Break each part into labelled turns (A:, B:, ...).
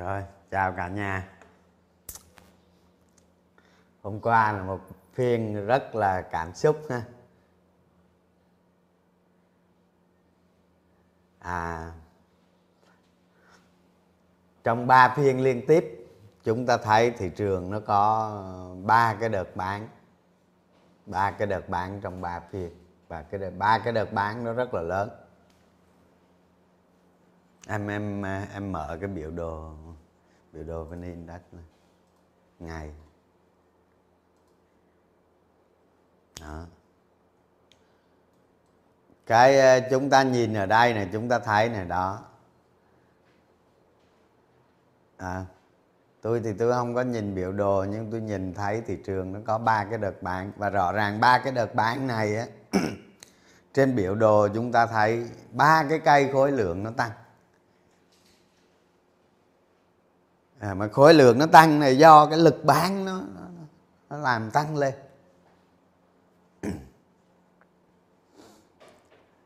A: Rồi, chào cả nhà. Hôm qua là một phiên rất là cảm xúc ha. À trong ba phiên liên tiếp chúng ta thấy thị trường nó có ba cái đợt bán ba cái đợt bán trong ba phiên và cái đợt ba cái đợt bán nó rất là lớn em em em mở cái biểu đồ biểu đồ vn index này ngày. Đó. Cái ờ, chúng ta nhìn ở đây này chúng ta thấy này đó. À, tôi thì tôi không có nhìn biểu đồ nhưng tôi nhìn thấy thị trường nó có ba cái đợt bán. Và rõ ràng ba cái đợt bán này á trên biểu đồ chúng ta thấy ba cái cây khối lượng nó tăng. À, mà khối lượng nó tăng này do cái lực bán nó nó, làm tăng lên.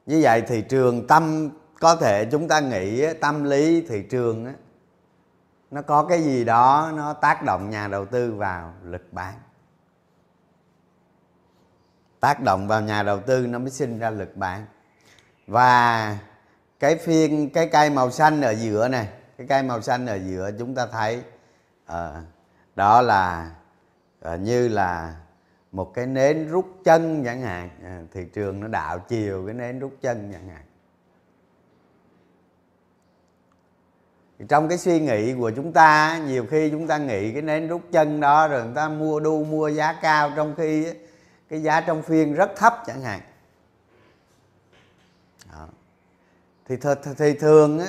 A: Như vậy thị trường tâm có thể chúng ta nghĩ tâm lý thị trường á, nó có cái gì đó nó tác động nhà đầu tư vào lực bán. Tác động vào nhà đầu tư nó mới sinh ra lực bán. Và cái phiên cái cây màu xanh ở giữa này cái cây màu xanh ở giữa chúng ta thấy à, đó là à, như là một cái nến rút chân chẳng hạn. À, thị trường nó đạo chiều cái nến rút chân chẳng hạn. Trong cái suy nghĩ của chúng ta nhiều khi chúng ta nghĩ cái nến rút chân đó rồi người ta mua đu mua giá cao trong khi cái giá trong phiên rất thấp chẳng hạn. Đó. thì, th- thì thường á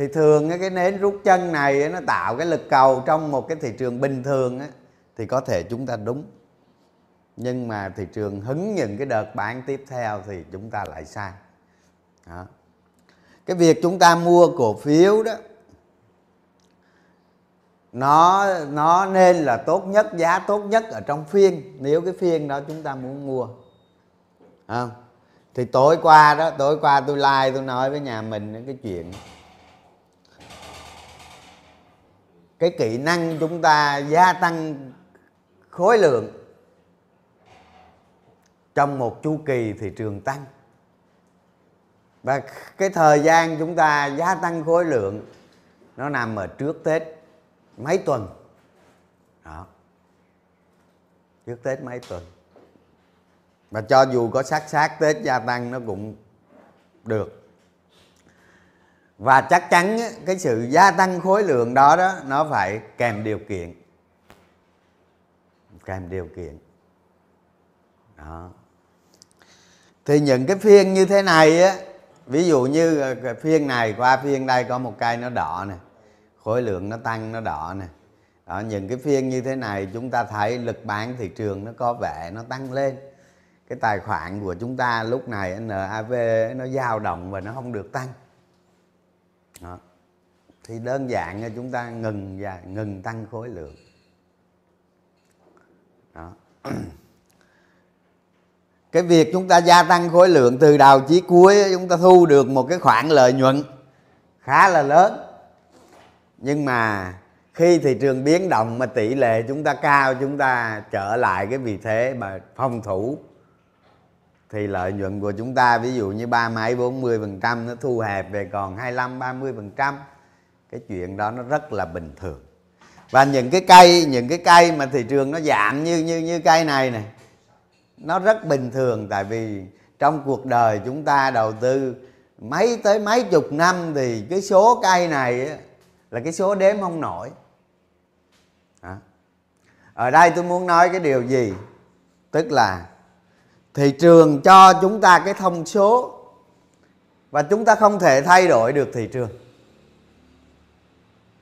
A: thì thường cái nến rút chân này nó tạo cái lực cầu trong một cái thị trường bình thường á, thì có thể chúng ta đúng. Nhưng mà thị trường hứng những cái đợt bán tiếp theo thì chúng ta lại sai. Đó. Cái việc chúng ta mua cổ phiếu đó, nó nó nên là tốt nhất, giá tốt nhất ở trong phiên. Nếu cái phiên đó chúng ta muốn mua không thì tối qua đó, tối qua tôi like, tôi nói với nhà mình cái chuyện cái kỹ năng chúng ta gia tăng khối lượng. Trong một chu kỳ thị trường tăng. Và cái thời gian chúng ta gia tăng khối lượng, nó nằm ở trước tết mấy tuần. Đó. Trước tết mấy tuần. Và cho dù có sát sát tết gia tăng nó cũng được và chắc chắn cái sự gia tăng khối lượng đó đó nó phải kèm điều kiện. Kèm điều kiện. Đó. Thì những cái phiên như thế này á ví dụ như ờ, phiên này qua phiên đây có một cây nó đỏ này khối lượng nó tăng nó đỏ này đó, những cái phiên như thế này chúng ta thấy lực bán thị trường nó có vẻ nó tăng lên. Cái tài khoản của chúng ta lúc này NAV nó dao động và nó không được tăng đó. thì đơn giản là chúng ta ngừng và ngừng tăng khối lượng. Đó. Cái việc chúng ta gia tăng khối lượng từ đầu chí cuối, chúng ta thu được một cái khoản lợi nhuận khá là lớn. Nhưng mà khi thị trường biến động mà tỷ lệ chúng ta cao, chúng ta trở lại cái vị thế mà phòng thủ thì lợi nhuận của chúng ta, ví dụ như ba mấy bốn mươi phần trăm, nó thu hẹp về còn 25 30 phần trăm. Cái chuyện đó nó rất là bình thường. Và những cái cây, những cái cây mà thị trường nó giảm như như như cây này này nó rất bình thường. Tại vì trong cuộc đời chúng ta đầu tư mấy tới mấy chục năm thì cái số cây này là cái số đếm không nổi. À. ở đây tôi muốn nói cái điều gì? Tức là thị trường cho chúng ta cái thông số. Và chúng ta không thể thay đổi được thị trường.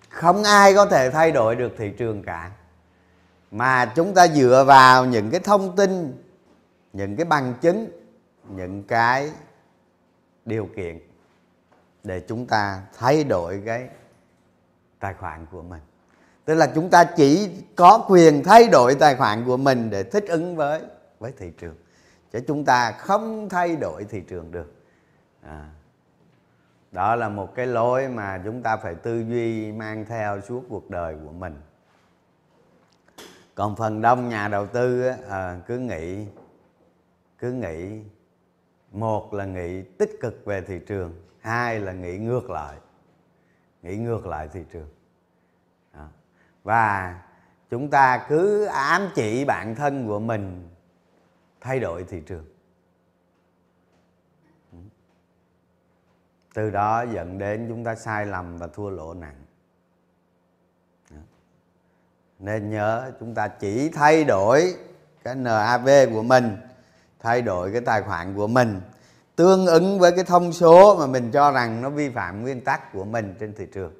A: Không ai có thể thay đổi được thị trường cả. Mà chúng ta dựa vào những cái thông tin, những cái bằng chứng, những cái điều kiện để chúng ta thay đổi cái tài khoản của mình. Tức là chúng ta chỉ có quyền thay đổi tài khoản của mình để thích ứng với với thị trường chứ chúng ta không thay đổi thị trường được à. đó là một cái lối mà chúng ta phải tư duy mang theo suốt cuộc đời của mình còn phần đông nhà đầu tư à, cứ nghĩ cứ nghĩ một là nghĩ tích cực về thị trường hai là nghĩ ngược lại nghĩ ngược lại thị trường đó. và chúng ta cứ ám chỉ bản thân của mình thay đổi thị trường. Từ đó dẫn đến chúng ta sai lầm và thua lỗ nặng. Nên nhớ chúng ta chỉ thay đổi cái NAV của mình, thay đổi cái tài khoản của mình tương ứng với cái thông số mà mình cho rằng nó vi phạm nguyên tắc của mình trên thị trường.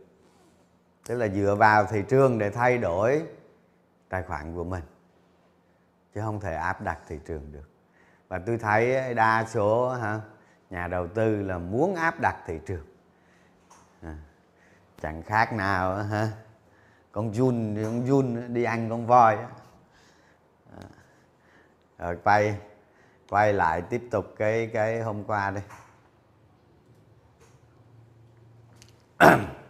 A: Tức là dựa vào thị trường để thay đổi tài khoản của mình chứ không thể áp đặt thị trường được. Và tôi thấy đa số hả, nhà đầu tư là muốn áp đặt thị trường. À, chẳng khác nào hả con Jun con Jun đi ăn con voi à, rồi quay quay lại tiếp tục cái cái hôm qua đi.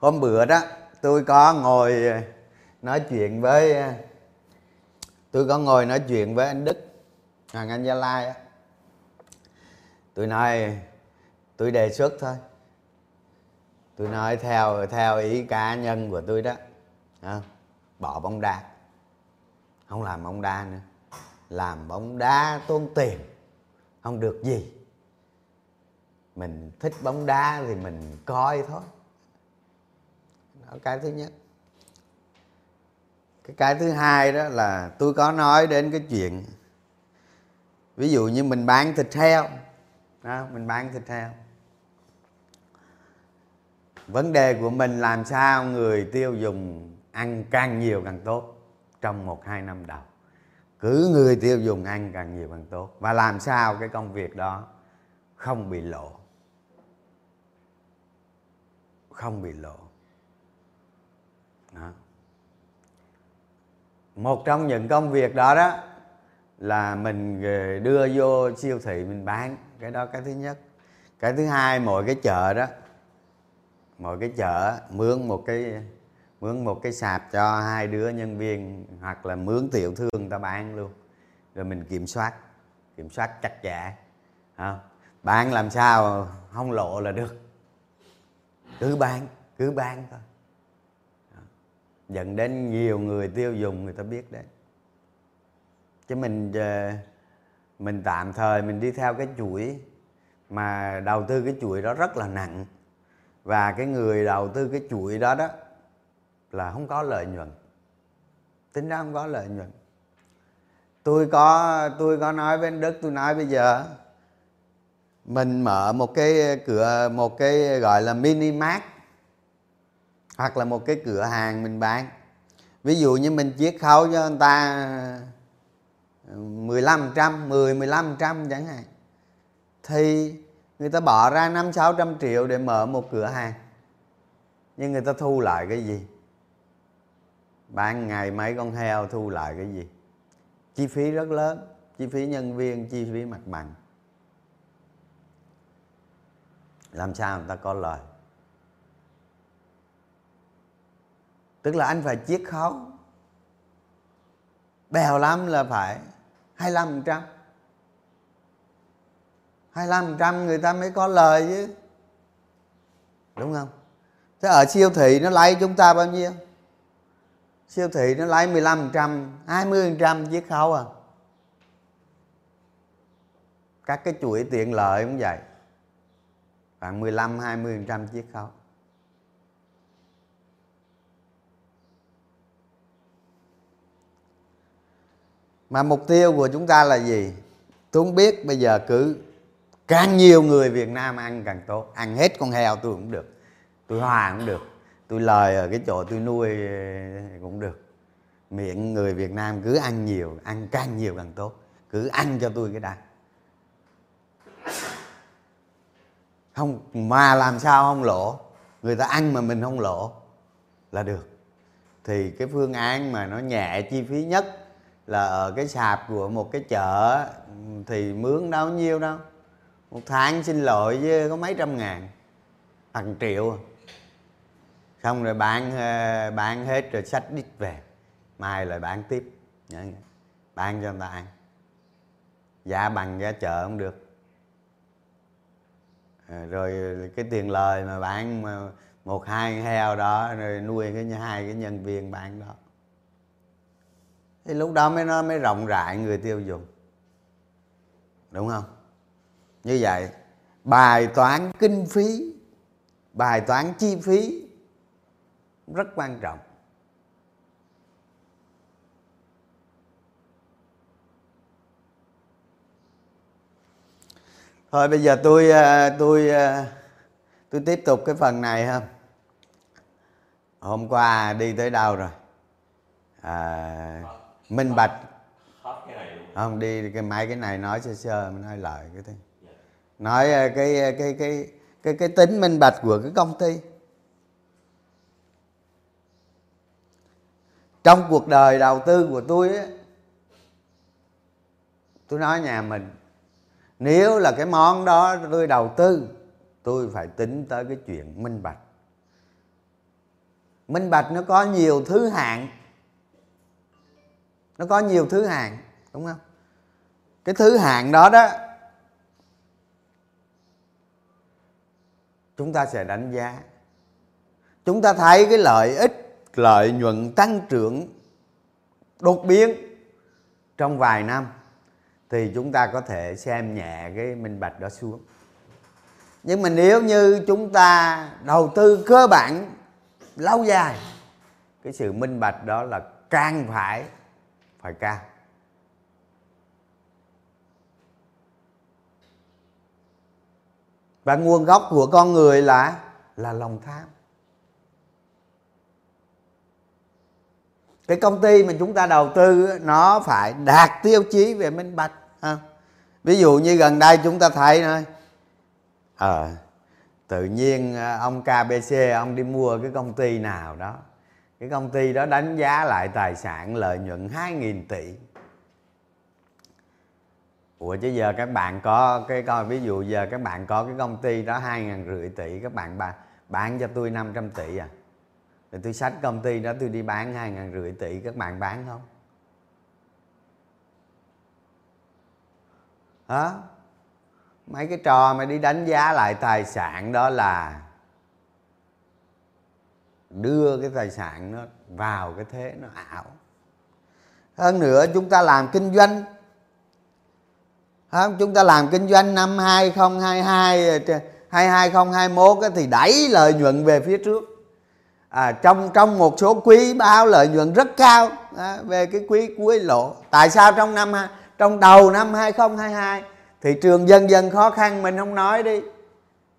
A: hôm bữa đó tôi có ngồi ờ, nói chuyện với ờ, tôi có ngồi nói chuyện với anh Đức hàng anh Gia Lai á. Tôi nói tôi đề xuất thôi. Tôi nói theo theo ý cá nhân của tôi đó à, bỏ bóng đá. Không làm bóng đá nữa. Làm bóng đá tốn tiền. Không được gì. Mình thích bóng đá thì mình coi thôi đó cái thứ nhất. Cái cái thứ hai đó là tôi có nói đến cái chuyện ví dụ như mình bán thịt heo đó, mình bán thịt heo. Vấn đề của mình làm sao người tiêu dùng ăn càng nhiều càng tốt trong một hai năm đầu. Cứ người tiêu dùng ăn càng nhiều càng tốt. Và làm sao cái công việc đó không bị lộ. Không bị lộ. Một trong những công việc đó đó là mình đưa vô siêu thị mình bán. Cái đó cái thứ nhất. Cái thứ hai mỗi cái chợ đó mỗi cái chợ mướn một cái mướn một cái sạp cho hai đứa nhân viên hoặc là mướn tiểu thương ta bán luôn. Rồi mình kiểm soát kiểm soát chặt chẽ. À, bán làm sao không lộ là được. Cứ bán cứ bán thôi dẫn đến nhiều người tiêu dùng người ta biết đấy. Chứ mình ờ, mình tạm thời mình đi theo cái chuỗi mà đầu tư cái chuỗi đó rất là nặng. Và cái người đầu tư cái chuỗi đó đó là không có lợi nhuận. Tính ra không có lợi nhuận. Tôi có tôi có nói với anh đức, tôi nói bây giờ, mình mở một cái cửa, một cái gọi là mini mart hoặc là một cái cửa hàng mình bán. Ví dụ như mình chiết khấu cho người ta ờ, 15 trăm 10 15 trăm chẳng hạn, thì người ta bỏ ra năm sáu trăm triệu để mở một cửa hàng. Nhưng người ta thu lại cái gì? Bán ngày mấy con heo thu lại cái gì? Chi phí rất lớn, chi phí nhân viên, chi phí mặt bằng. Làm sao người ta có lời? Tức là anh phải chiết khấu. Bèo lắm là phải 25% 25% người ta mới có lời chứ. Đúng không? Thế ở siêu thị nó lấy chúng ta bao nhiêu? Siêu thị nó lấy 15% 20% chiết khấu à. Các cái chuỗi tiện lợi cũng vậy. Khoảng 15-20% chiết khấu. Mà mục tiêu của chúng ta là gì? Tôi không biết, bây giờ cứ càng nhiều người việt nam ăn càng tốt. Ăn hết con heo tôi cũng được. Tôi hòa cũng được. Tôi lời ở cái chỗ tôi nuôi cũng được. Miệng người việt nam cứ ăn nhiều, ăn càng nhiều càng tốt. Cứ ăn cho tôi cái đã. Không, mà làm sao không lỗ? Người ta ăn mà mình không lỗ là được. Thì cái phương án mà nó nhẹ chi phí nhất là ở cái sạp của một cái chợ, thì mướn đâu nhiêu đâu. Một tháng xin lỗi với có mấy trăm ngàn, hàng triệu. Xong rồi bán ờ, bán hết rồi sách đít về, mai lại bán tiếp. Bán cho người ta ăn. Giá bằng giá chợ không được. Ờ, rồi cái tiền lời mà bán một, hai heo đó, rồi nuôi cái, hai cái nhân viên bán đó thì lúc đó mới nó mới rộng rãi người tiêu dùng. Đúng không? Như vậy bài toán kinh phí bài toán chi phí rất quan trọng. Thôi bây giờ tôi ờ, tôi ờ, tôi tiếp tục cái phần này ha. Hôm qua đi tới đâu rồi? À, minh bạch. Không? Đi cái mấy cái này nói sơ sơ nói lại cái thứ nói ờ, cái cái cái cái cái tính minh bạch của cái công ty. Trong cuộc đời đầu tư của tôi á tôi nói nhà mình nếu là cái món đó tôi đầu tư tôi phải tính tới cái chuyện minh bạch. Minh bạch nó có nhiều thứ hạng nó có nhiều thứ hạng, đúng không? Cái thứ hạng đó đó, chúng ta sẽ đánh giá. Chúng ta thấy cái lợi ích, lợi nhuận tăng trưởng, đột biến trong vài năm, thì chúng ta có thể xem nhẹ cái minh bạch đó xuống. Nhưng mà nếu như chúng ta đầu tư cơ bản lâu dài, cái sự minh bạch đó là càng phải phải cao và nguồn gốc của con người là là lòng tham cái công ty mà chúng ta đầu tư nó phải đạt tiêu chí về minh bạch ha. ví dụ như gần đây chúng ta thấy nói ờ à, tự nhiên ờ, ông KBC ông đi mua cái công ty nào đó cái công ty đó đánh giá lại tài sản lợi nhuận 2.000 tỷ. Ủa chứ giờ các bạn có cái coi ví dụ giờ các bạn có cái công ty đó hai ngàn rưỡi tỷ các bạn bán, bán cho tôi 500 tỷ à? Rồi tôi sách công ty đó tôi đi bán hai ngàn rưỡi tỷ các bạn bán không? Hả? Mấy cái trò mà đi đánh giá lại tài sản đó là đưa cái tài sản nó vào cái thế nó ảo. Hơn nữa chúng ta làm kinh doanh. Không? chúng ta làm kinh doanh năm 2022 2021 thì đẩy lợi nhuận về phía trước. À, trong trong một số quý báo lợi nhuận rất cao à, về cái quý cuối lộ tại sao trong năm trong đầu năm 2022 thị trường dần dần khó khăn mình không nói đi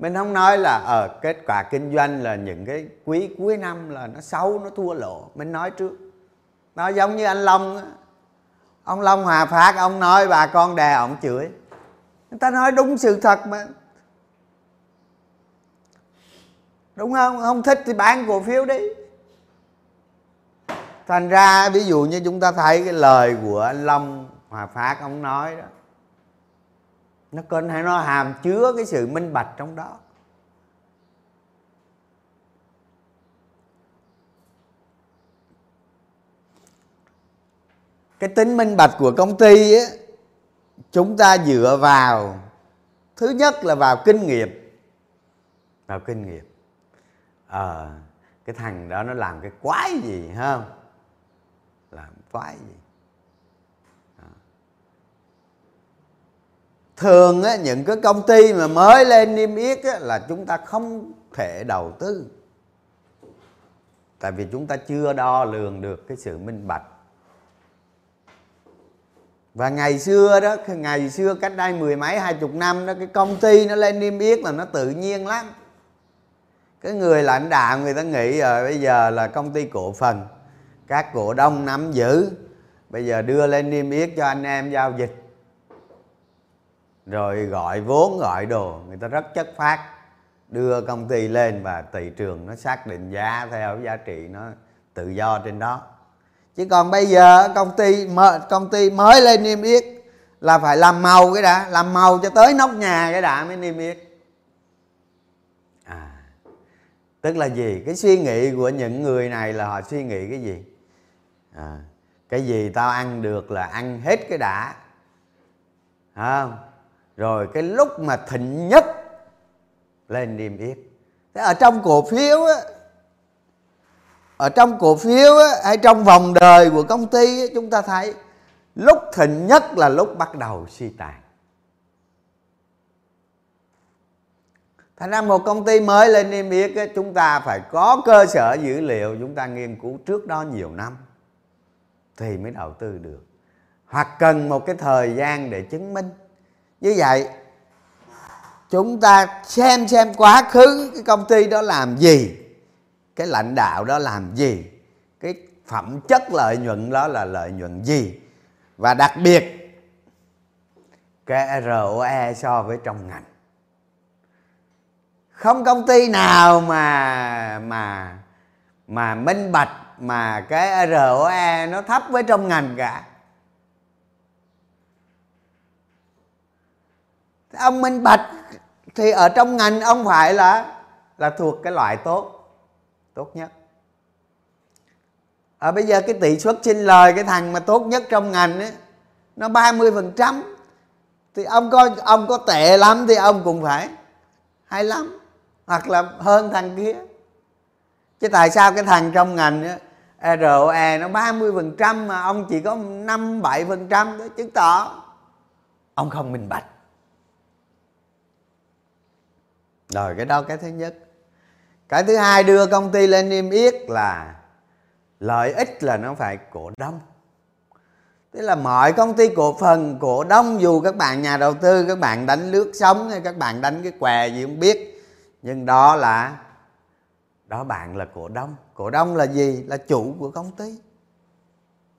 A: mình không nói là ở uh, kết quả kinh doanh là những cái quý cuối năm là nó xấu nó thua lỗ. Mình nói trước. Nó giống như anh long ông long hòa phát ông nói bà con đè ông chửi. Người ta nói đúng sự thật mà. Đúng không? Không thích thì bán cổ phiếu đi. Thành ra ví dụ như chúng ta thấy cái lời của anh long hòa phát ông nói đó nó cần hay nó hàm chứa cái sự minh bạch trong đó. Cái tính minh bạch của công ty ấy, chúng ta dựa vào thứ nhất là vào kinh nghiệm. Vào kinh nghiệm. Ờ à, cái thằng đó nó làm cái quái gì không làm quái gì? Thường á, những cái công ty mà mới lên niêm yết á, là chúng ta không thể đầu tư. Tại vì chúng ta chưa đo lường được cái sự minh bạch. Và ngày xưa đó ngày xưa cách đây mười mấy hai chục năm đó cái công ty nó lên niêm yết là nó tự nhiên lắm. Cái người lãnh đạo người ta nghĩ rồi bây giờ là công ty cổ phần các cổ đông nắm giữ. Bây giờ đưa lên niêm yết cho anh em giao dịch rồi gọi vốn gọi đồ. Người ta rất chất phát đưa công ty lên và thị trường nó xác định giá theo giá trị nó tự do trên đó. Chứ còn bây giờ công ty công ty mới lên niêm yết là phải làm màu cái đã làm màu cho tới nóc nhà cái đã mới niêm yết. À tức là gì? Cái suy nghĩ của những người này là họ suy nghĩ cái gì? À, cái gì tao ăn được là ăn hết cái đã. Không? Rồi cái lúc mà thịnh nhất lên niêm yết. Thế ở trong cổ phiếu á ở trong cổ phiếu á, hay trong vòng đời của công ty á, chúng ta thấy lúc thịnh nhất là lúc bắt đầu suy tàn. Thành ra một công ty mới lên niêm yết á, chúng ta phải có cơ sở dữ liệu chúng ta nghiên cứu trước đó nhiều năm thì mới đầu tư được. Hoặc cần một cái thời gian để chứng minh như vậy, chúng ta xem xem quá khứ cái công ty đó làm gì, cái lãnh đạo đó làm gì, cái phẩm chất lợi nhuận đó là lợi nhuận gì. Và đặc biệt cái ROE so với trong ngành. Không công ty nào mà mà mà minh bạch mà cái ROE nó thấp với trong ngành cả. Ông minh bạch thì ở trong ngành ông phải là là thuộc cái loại tốt tốt nhất. À, bây giờ cái tỷ suất sinh lời cái thằng mà tốt nhất trong ngành ấy, nó 30 phần trăm. Thì ông có ông có tệ lắm thì ông cũng phải hay lắm hoặc là hơn thằng kia. Chứ tại sao cái thằng trong ngành ấy, ROE nó 30 phần trăm mà ông chỉ có 5 7 phần trăm đó chứng tỏ ông không minh bạch. Rồi, cái đó cái thứ nhất. Cái thứ hai đưa công ty lên niêm yết là lợi ích là nó phải cổ đông. Tức là mọi công ty cổ phần, cổ đông, dù các bạn nhà đầu tư, các bạn đánh lướt sống hay các bạn đánh cái què gì không biết, nhưng đó là, đó bạn là cổ đông. Cổ đông là gì? Là chủ của công ty.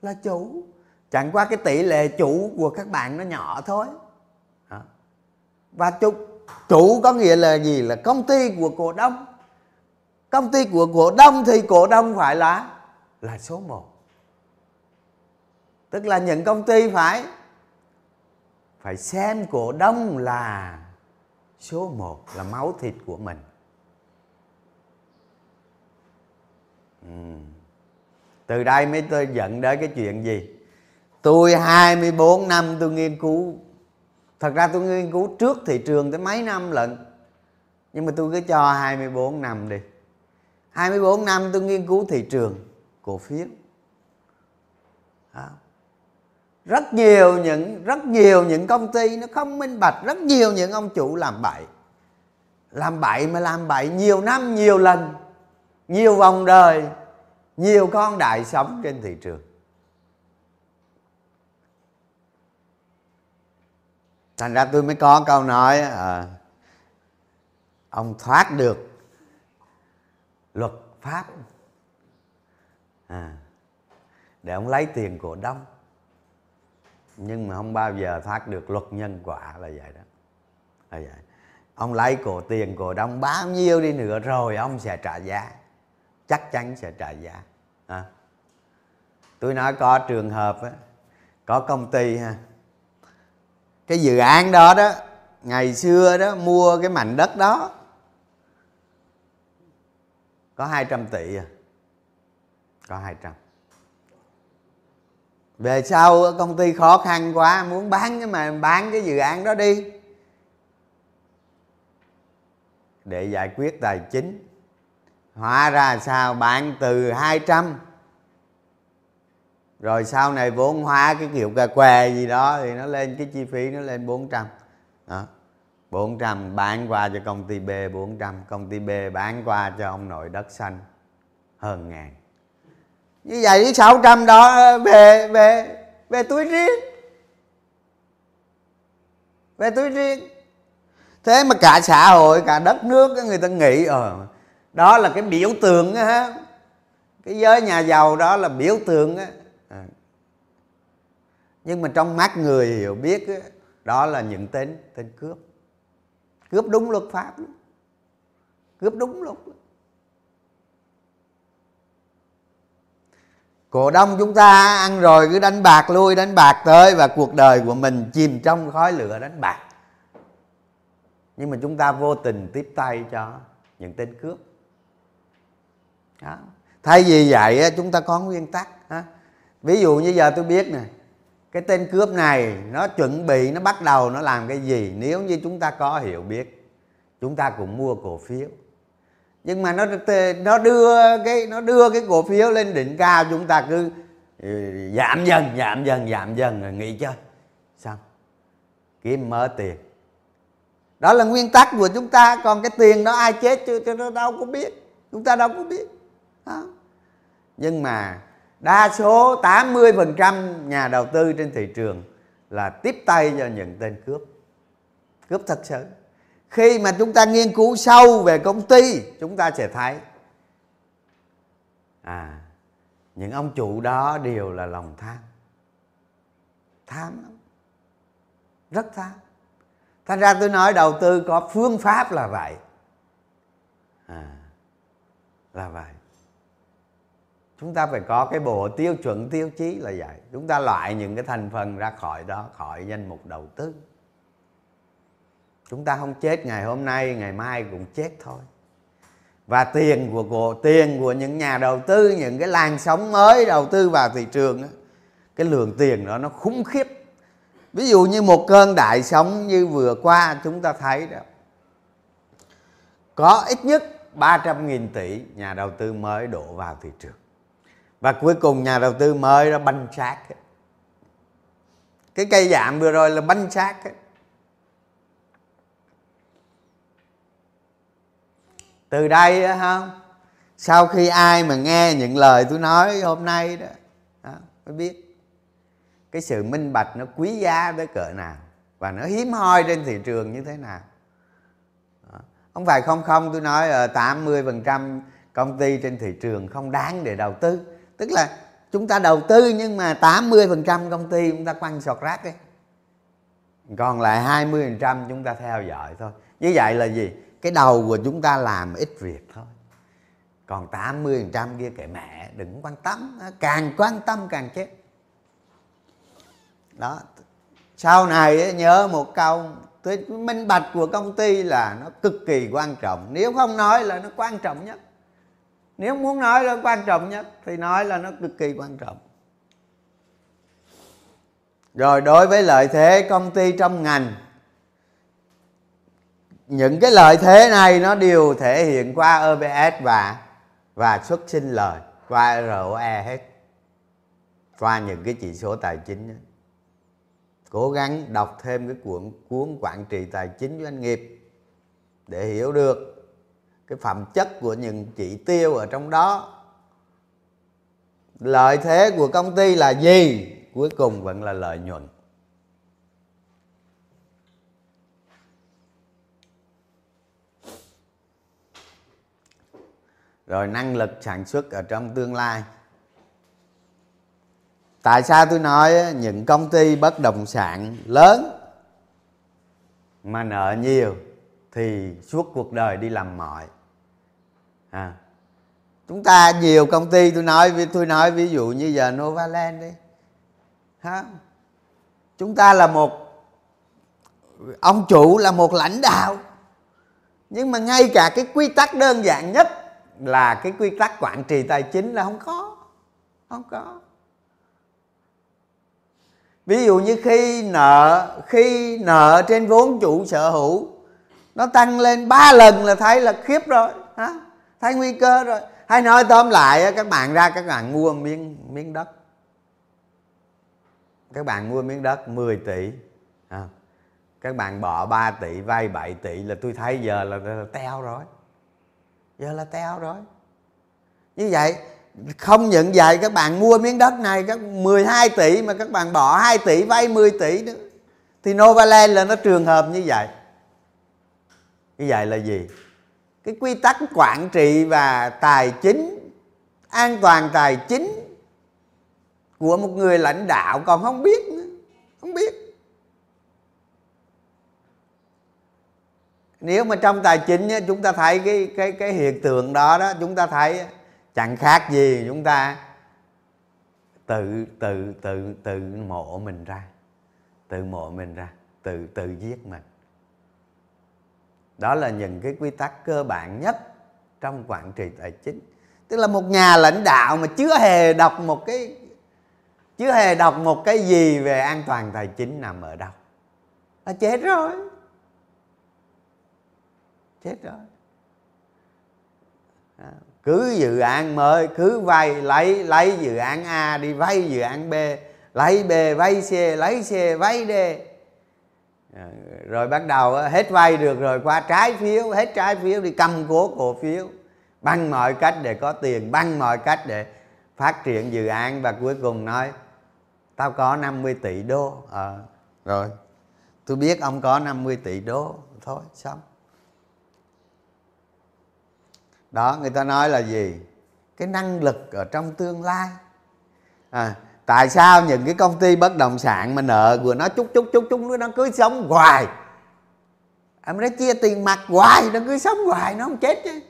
A: Là chủ. Chẳng qua cái tỷ lệ chủ của các bạn nó nhỏ thôi. Và chúc chủ có nghĩa là gì? Là công ty của cổ đông. Công ty của cổ đông thì cổ đông phải là là số 1 tức là những công ty phải phải xem cổ đông là số 1 là máu thịt của mình. Ừ. từ đây mới tôi dẫn đến cái chuyện gì? Tôi 24 năm tôi nghiên cứu thật ra tôi nghiên cứu trước thị trường tới mấy năm lận, nhưng mà tôi cứ cho 24 năm đi. 24 năm tôi nghiên cứu thị trường, cổ phiếu. Rất nhiều những, rất nhiều những công ty nó không minh bạch, rất nhiều những ông chủ làm bậy. Làm bậy mà làm bậy nhiều năm, nhiều lần, nhiều vòng đời, nhiều con đại sống trên thị trường. Thành ra tôi mới có câu nói à, ông thoát được luật pháp. À, để ông lấy tiền cổ đông. Nhưng mà không bao giờ thoát được luật nhân quả là vậy đó. Là vậy. Ông lấy cổ tiền cổ đông bao nhiêu đi nữa rồi ông sẽ trả giá. Chắc chắn sẽ trả giá. À. tôi nói có trường hợp á, có công ty ha cái dự án đó đó, ngày xưa đó, mua cái mảnh đất đó, có 200 tỷ à. Có 200 về sau công ty khó khăn quá, muốn bán cái mà bán cái dự án đó đi. Để giải quyết tài chính. Hóa ra sao? Bạn từ 200 rồi sau này vốn hóa cái kiểu cà què gì đó thì nó lên cái chi phí nó lên 400 đó. 400 bán qua cho công ty B 400 công ty B bán qua cho ông nội đất xanh, hơn ngàn. Như vậy cái 600 đó về về về túi riêng. Về túi riêng. Thế mà cả xã hội, cả đất nước người ta nghĩ ờ đó là cái biểu tượng á cái giới nhà giàu đó là biểu tượng á nhưng mà trong mắt người hiểu biết đó là những tên tên cướp. Cướp đúng luật pháp. Cướp đúng luật. Cổ đông chúng ta ăn rồi cứ đánh bạc lui, đánh bạc tới và cuộc đời của mình chìm trong khói lửa đánh bạc. Nhưng mà chúng ta vô tình tiếp tay cho những tên cướp. Đó. thay vì vậy chúng ta có nguyên tắc, ha? ví dụ như giờ tôi biết nè cái tên cướp này, nó chuẩn bị, nó bắt đầu nó làm cái gì? Nếu như chúng ta có hiểu biết, chúng ta cũng mua cổ phiếu. Nhưng mà nó nó đưa cái, nó đưa cái cổ phiếu lên đỉnh cao, chúng ta cứ ừ, giảm dần giảm dần giảm dần rồi nghỉ chơi. Xong kiếm mớ tiền. Đó là nguyên tắc của chúng ta, còn cái tiền đó ai chết chưa cho nó đâu có biết. Chúng ta đâu có biết. Đó. nhưng mà đa số 80% nhà đầu tư trên thị trường là tiếp tay cho những tên cướp. Cướp thật sự. Khi mà chúng ta nghiên cứu sâu về công ty chúng ta sẽ thấy à những ông chủ đó đều là lòng tham. Tham lắm. Rất tham. Thành ra tôi nói đầu tư có phương pháp là vậy. À, là vậy chúng ta phải có cái bộ tiêu chuẩn tiêu chí là vậy. Chúng ta loại những cái thành phần ra khỏi đó khỏi danh mục đầu tư. Chúng ta không chết ngày hôm nay ngày mai cũng chết thôi. Và tiền của, của tiền của những nhà đầu tư những cái làn sóng mới đầu tư vào thị trường đó, cái lượng tiền đó nó khủng khiếp. Ví dụ như một cơn đại sóng như vừa qua chúng ta thấy đó có ít nhất 300.000 tỷ nhà đầu tư mới đổ vào thị trường và cuối cùng nhà đầu tư mới nó banh xác cái cây giảm vừa rồi là banh xác từ đây đó, không sau khi ai mà nghe những lời tôi nói hôm nay đó, đó mới biết cái sự minh bạch nó quý giá tới cỡ nào và nó hiếm hoi trên thị trường như thế nào. Đó. không phải không không tôi nói ờ, ở 80 phần trăm công ty trên thị trường không đáng để đầu tư tức là chúng ta đầu tư nhưng mà 80 phần trăm công ty chúng ta quăng sọt rác đấy còn lại 20 phần trăm chúng ta theo dõi thôi. Như vậy là gì? Cái đầu của chúng ta làm ít việc thôi. Còn 80 phần trăm kia kệ mẹ, đừng quan tâm. Càng quan tâm càng chết. Đó. Sau này nhớ một câu minh bạch của công ty là nó cực kỳ quan trọng. Nếu không nói là nó quan trọng nhất nếu muốn nói là quan trọng nhất, thì nói là nó cực kỳ quan trọng rồi đối với lợi thế công ty trong ngành, những cái lợi thế này nó đều thể hiện qua OBS và và xuất sinh lời, qua ROE hết, qua những cái chỉ số tài chính đó. cố gắng đọc thêm cái cuốn cuốn quản trị tài chính doanh nghiệp để hiểu được cái phẩm chất của những chỉ tiêu ở trong đó. Lợi thế của công ty là gì? Cuối cùng vẫn là lợi nhuận. Rồi năng lực sản xuất ở trong tương lai. Tại sao tôi nói những công ty bất động sản lớn mà nợ nhiều? Thì suốt cuộc đời đi làm mọi. À, chúng ta nhiều công ty tôi nói tôi nói ví dụ như giờ Novaland đi. Ha chúng ta là một ông chủ là một lãnh đạo. Nhưng mà ngay cả cái quy tắc đơn giản nhất là cái quy tắc quản trị tài chính là không có không có. Ví dụ như khi nợ khi nợ trên vốn chủ sở hữu nó tăng lên ba lần là thấy là khiếp rồi hả? Thấy nguy cơ rồi. Hay nói tóm lại các bạn ra các bạn mua miếng miếng đất. Các bạn mua miếng đất 10 tỷ à, các bạn bỏ 3 tỷ vay 7 tỷ là tôi thấy giờ là, là, là teo rồi. Giờ là teo rồi. Như vậy không những vậy các bạn mua miếng đất này các 12 tỷ mà các bạn bỏ 2 tỷ vay 10 tỷ nữa thì Novaland là nó trường hợp như vậy như vậy là gì? Cái quy tắc quản trị và tài chính, an toàn tài chính của một người lãnh đạo còn không biết nữa, không biết. Nếu mà trong tài chính chúng ta thấy cái cái cái hiện tượng đó đó, chúng ta thấy chẳng khác gì chúng ta tự tự tự tự mộ mình ra, tự mộ mình ra, tự tự giết mình đó là những cái quy tắc cơ bản nhất trong quản trị tài chính. Tức là một nhà lãnh đạo mà chưa hề đọc một cái chưa hề đọc một cái gì về an toàn tài chính nằm ở đâu. Là chết rồi. Chết rồi. À, cứ dự án mới cứ vay lấy lấy dự án a đi vay dự án b lấy b vay c lấy c vay d. À, rồi bắt đầu hết vay được rồi qua trái phiếu hết trái phiếu đi cầm cố cổ phiếu. Bằng mọi cách để có tiền bằng mọi cách để phát triển dự án và cuối cùng nói tao có 50 tỷ đô. À, rồi tôi biết ông có 50 tỷ đô thôi xong. Đó người ta nói là gì? Cái năng lực ở trong tương lai. À, tại sao những cái công ty bất động sản mà nợ vừa nó chút chút chút chút nó cứ sống hoài? Em nó chia tiền mặt hoài nó cứ sống hoài nó không chết chứ.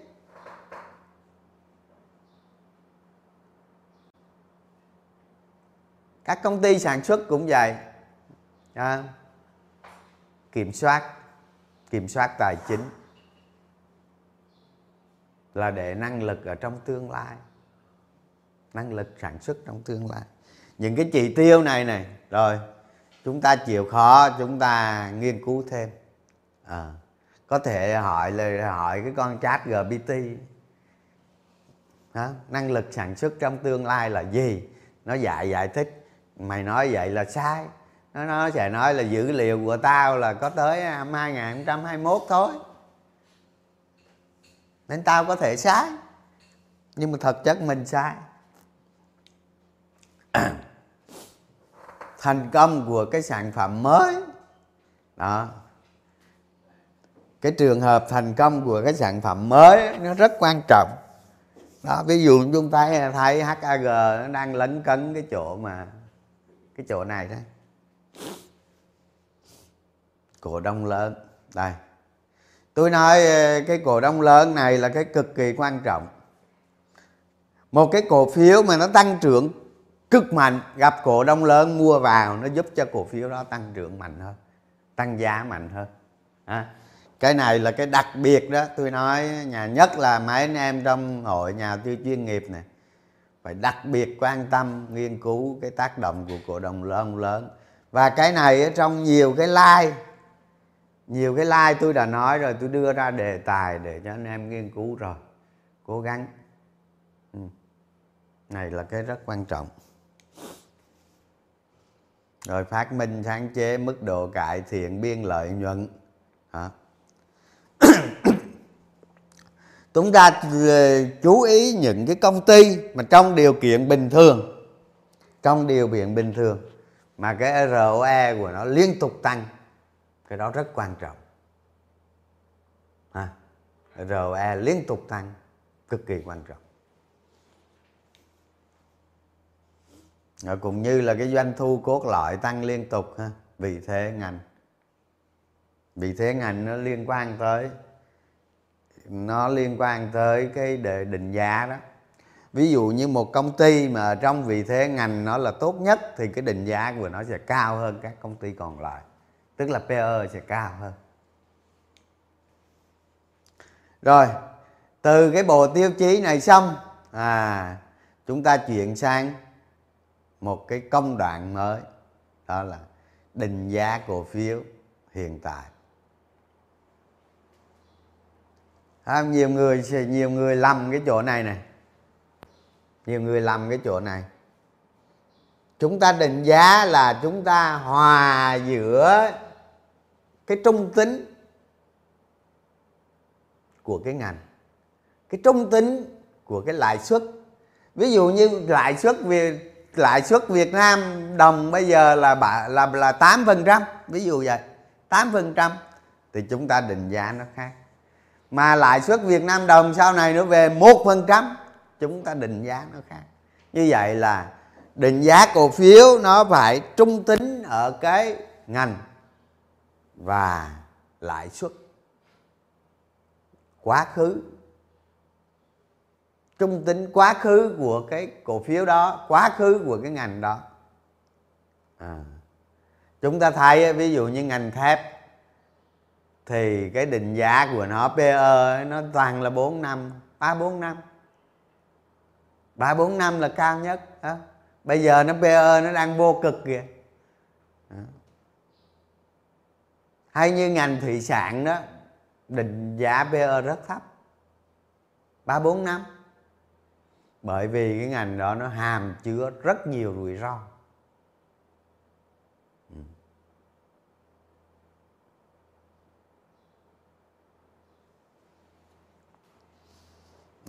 A: Các công ty sản xuất cũng vậy. À, kiểm soát kiểm soát tài chính là để năng lực ở trong tương lai năng lực sản xuất trong tương lai những cái chỉ tiêu này này. Rồi chúng ta chịu khó chúng ta nghiên cứu thêm. À, có thể hỏi là hỏi cái con chat gpt đó, năng lực sản xuất trong tương lai là gì? Nó dạy giải thích. Mày nói vậy là sai. Nó nó sẽ nói là dữ liệu của tao là có tới à, năm 2021 thôi. Nên tao có thể sai. Nhưng mà thật chất mình sai. thành công của cái sản phẩm mới. Đó. Cái trường hợp thành công của cái sản phẩm mới nó rất quan trọng. Đó, ví dụ chúng ta thấy HAG nó đang lấn cấn cái chỗ mà, cái chỗ này đấy cổ đông lớn. Đây. Tôi nói ờ, cái cổ đông lớn này là cái cực kỳ quan trọng. Một cái cổ phiếu mà nó tăng trưởng cực mạnh gặp cổ đông lớn mua vào nó giúp cho cổ phiếu đó tăng trưởng mạnh hơn tăng giá mạnh hơn. À, cái này là cái đặc biệt đó. Tôi nói nhà nhất là mấy anh em trong hội nhà tư chuyên nghiệp này phải đặc biệt quan tâm nghiên cứu cái tác động của cổ đông lớn lớn. Và cái này ở trong nhiều cái like nhiều cái like tôi đã nói rồi tôi đưa ra đề tài để cho anh em nghiên cứu rồi. Cố gắng. Ừ. này là cái rất quan trọng rồi phát minh sáng chế mức độ cải thiện biên lợi nhuận. Hả? Chúng ta ờ, chú ý những cái công ty mà trong điều kiện bình thường. Trong điều kiện bình thường mà cái ROE của nó liên tục tăng cái đó rất quan trọng. À, ROE liên tục tăng cực kỳ quan trọng. À, cũng như là cái doanh thu cốt lõi tăng liên tục ha. Vì thế ngành vì thế ngành nó liên quan tới nó liên quan tới cái đề định giá đó. Ví dụ như một công ty mà trong vị thế ngành nó là tốt nhất thì cái định giá của nó sẽ cao hơn các công ty còn lại. Tức là PE sẽ cao hơn. Rồi từ cái bộ tiêu chí này xong à chúng ta chuyển sang một cái công đoạn mới đó là định giá cổ phiếu hiện tại. À, nhiều người nhiều người lầm cái chỗ này này. Nhiều người lầm cái chỗ này. Chúng ta định giá là chúng ta hòa giữa cái trung tính của cái ngành cái trung tính của cái lãi suất. Ví dụ như lãi suất về lãi suất Việt Nam đồng bây giờ là là là tám phần trăm, ví dụ vậy. tám phần trăm. Thì chúng ta định giá nó khác. Mà lãi suất Việt Nam đồng sau này nó về một phần trăm, chúng ta định giá nó khác. Như vậy là định giá cổ phiếu nó phải trung tính ở cái ngành và lãi suất quá khứ trung tính quá khứ của cái cổ phiếu đó, quá khứ của cái ngành đó à. chúng ta thấy ví dụ như ngành thép, thì cái định giá của nó PE nó toàn là 4 năm 3 4 năm 3 4 năm là cao nhất đó. bây giờ nó PE nó đang vô cực kìa đó. hay như ngành thủy sản đó, định giá PE rất thấp 3 4 năm bởi vì cái ngành đó nó hàm chứa rất nhiều rủi ro. Ừ.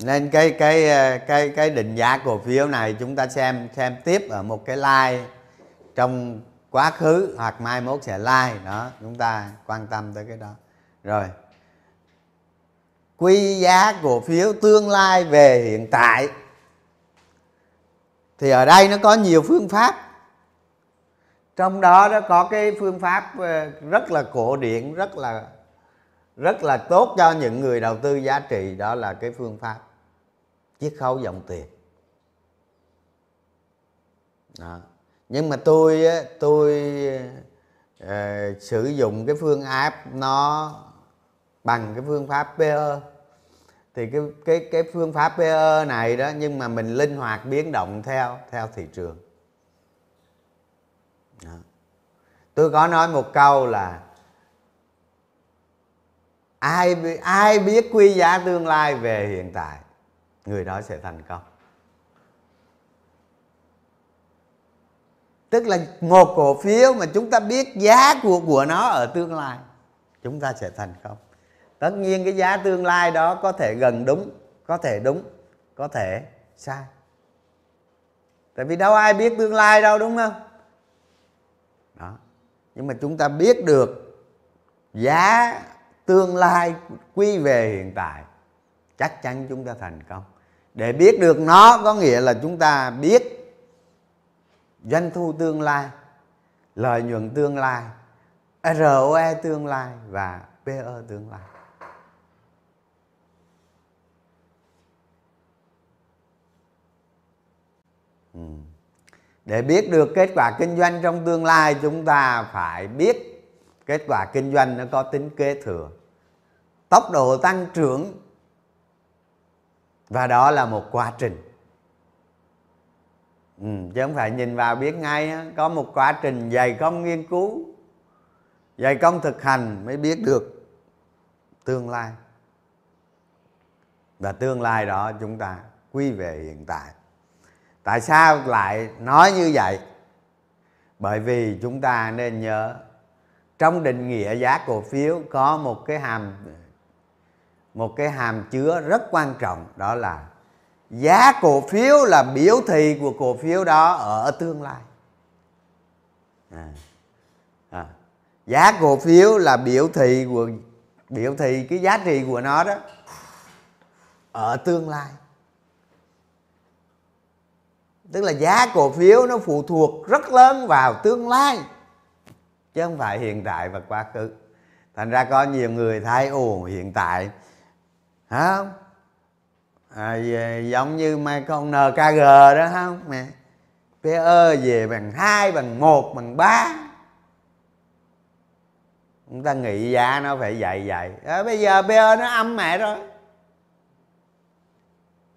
A: Nên cái cái ờ, cái cái định giá cổ phiếu này chúng ta xem xem tiếp ở một cái like trong quá khứ hoặc mai mốt sẽ like đó, chúng ta quan tâm tới cái đó. Rồi. Quy giá cổ phiếu tương lai về hiện tại thì ở đây nó có nhiều phương pháp. Trong đó nó có cái phương pháp ờ, rất là cổ điển rất là rất là tốt cho những người đầu tư giá trị. Đó là cái phương pháp chiết khấu dòng tiền. Đó. nhưng mà tôi tôi uh, sử dụng cái phương áp nó bằng cái phương pháp PE thì cái cái cái phương pháp PE này đó, nhưng mà mình linh hoạt biến động theo theo thị trường. Đó. tôi có nói một câu là ai ai biết quy giá tương lai về hiện tại, người đó sẽ thành công. Tức là một cổ phiếu mà chúng ta biết giá của của nó ở tương lai, chúng ta sẽ thành công tất nhiên cái giá tương lai đó có thể gần đúng, có thể đúng, có thể sai. Tại vì đâu ai biết tương lai đâu, đúng không? Đó. Nhưng mà chúng ta biết được giá tương lai quy về hiện tại, chắc chắn chúng ta thành công. Để biết được nó, có nghĩa là chúng ta biết doanh thu tương lai, lợi nhuận tương lai ROE tương lai và PE tương lai. Ừ. để biết được kết quả kinh doanh trong tương lai chúng ta phải biết kết quả kinh doanh nó có tính kế thừa. Tốc độ tăng trưởng và đó là một quá trình. Ừ, chứ không phải nhìn vào biết ngay có một quá trình dày công nghiên cứu dày công thực hành mới biết được tương lai. Và tương lai đó chúng ta quy về hiện tại tại sao lại nói như vậy bởi vì chúng ta nên nhớ, trong định nghĩa giá cổ phiếu có một cái hàm, một cái hàm chứa rất quan trọng, đó là giá cổ phiếu là biểu thị của cổ phiếu đó ở tương lai à. À. giá cổ phiếu là biểu thị của, biểu thị cái giá trị của nó đó ở tương lai tức là giá cổ phiếu nó phụ thuộc rất lớn vào tương lai chứ không phải hiện tại và quá khứ. Thành ra có nhiều người thấy ồ hiện tại hả? Không à, về, giống như mấy con nkg đó không mẹ PE về bằng hai bằng một bằng ba. Chúng ta nghĩ giá nó phải dạy dạy à, bây giờ PE nó âm mẹ rồi.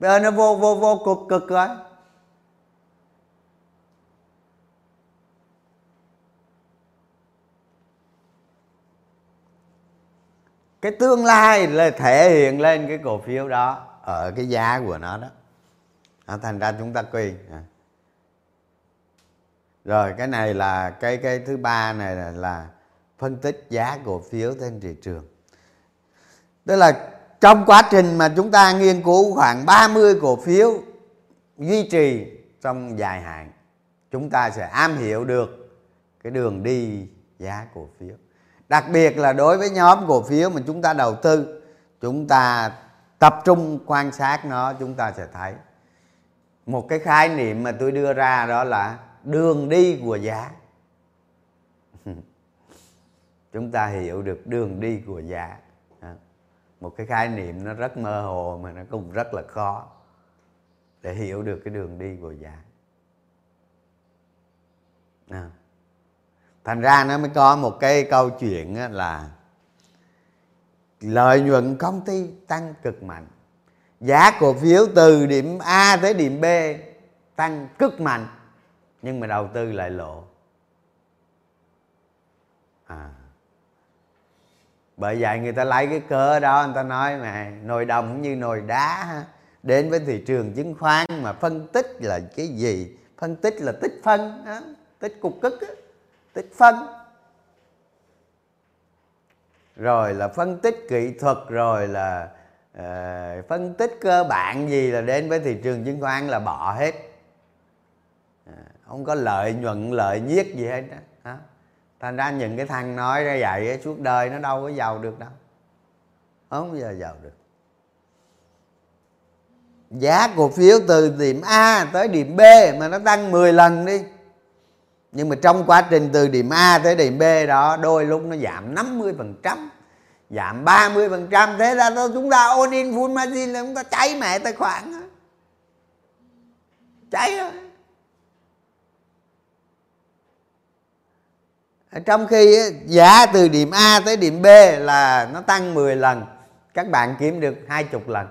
A: PE nó vô vô vô cực cực rồi. Cái tương lai là thể hiện lên cái cổ phiếu đó ở cái giá của nó đó. À, thành ra chúng ta quy à. rồi cái này là cái cái thứ ba này là, là phân tích giá cổ phiếu trên thị trường. Tức là trong quá trình mà chúng ta nghiên cứu khoảng 30 cổ phiếu duy trì trong dài hạn chúng ta sẽ am hiểu được cái đường đi giá cổ phiếu đặc biệt là đối với nhóm cổ phiếu mà chúng ta đầu tư, chúng ta tập trung quan sát nó, chúng ta sẽ thấy. Một cái khái niệm mà tôi đưa ra đó là đường đi của giá. Chúng ta hiểu được đường đi của giá. À, một cái khái niệm nó rất mơ hồ mà nó cũng rất là khó để hiểu được cái đường đi của giá. À thành ra nó mới có một cái câu chuyện là lợi nhuận công ty tăng cực mạnh, giá cổ phiếu từ điểm A tới điểm B tăng cực mạnh, nhưng mà đầu tư lại lộ à bởi vậy người ta lấy cái cơ đó, người ta nói mà nồi đồng cũng như nồi đá đến với thị trường chứng khoán mà phân tích là cái gì phân tích là tích phân đó. tích cục cức đó tích phân. Rồi là phân tích kỹ thuật rồi là uh, phân tích cơ bản gì là đến với thị trường chứng khoán là bỏ hết. À, không có lợi nhuận lợi nhiếc gì hết đó thành ra những cái thằng nói ra vậy suốt đời nó đâu có giàu được đâu. Không bao giờ giàu được. Giá cổ phiếu từ điểm A tới điểm B mà nó tăng 10 lần đi nhưng mà trong quá trình từ điểm A tới điểm B đó, đôi lúc nó giảm 50 phần trăm, giảm 30 phần trăm. Thế ra chúng ta all in full margin là chúng ta cháy mẹ tài khoản đó. cháy đó. trong khi giá từ điểm A tới điểm B là nó tăng 10 lần. Các bạn kiếm được hai chục lần.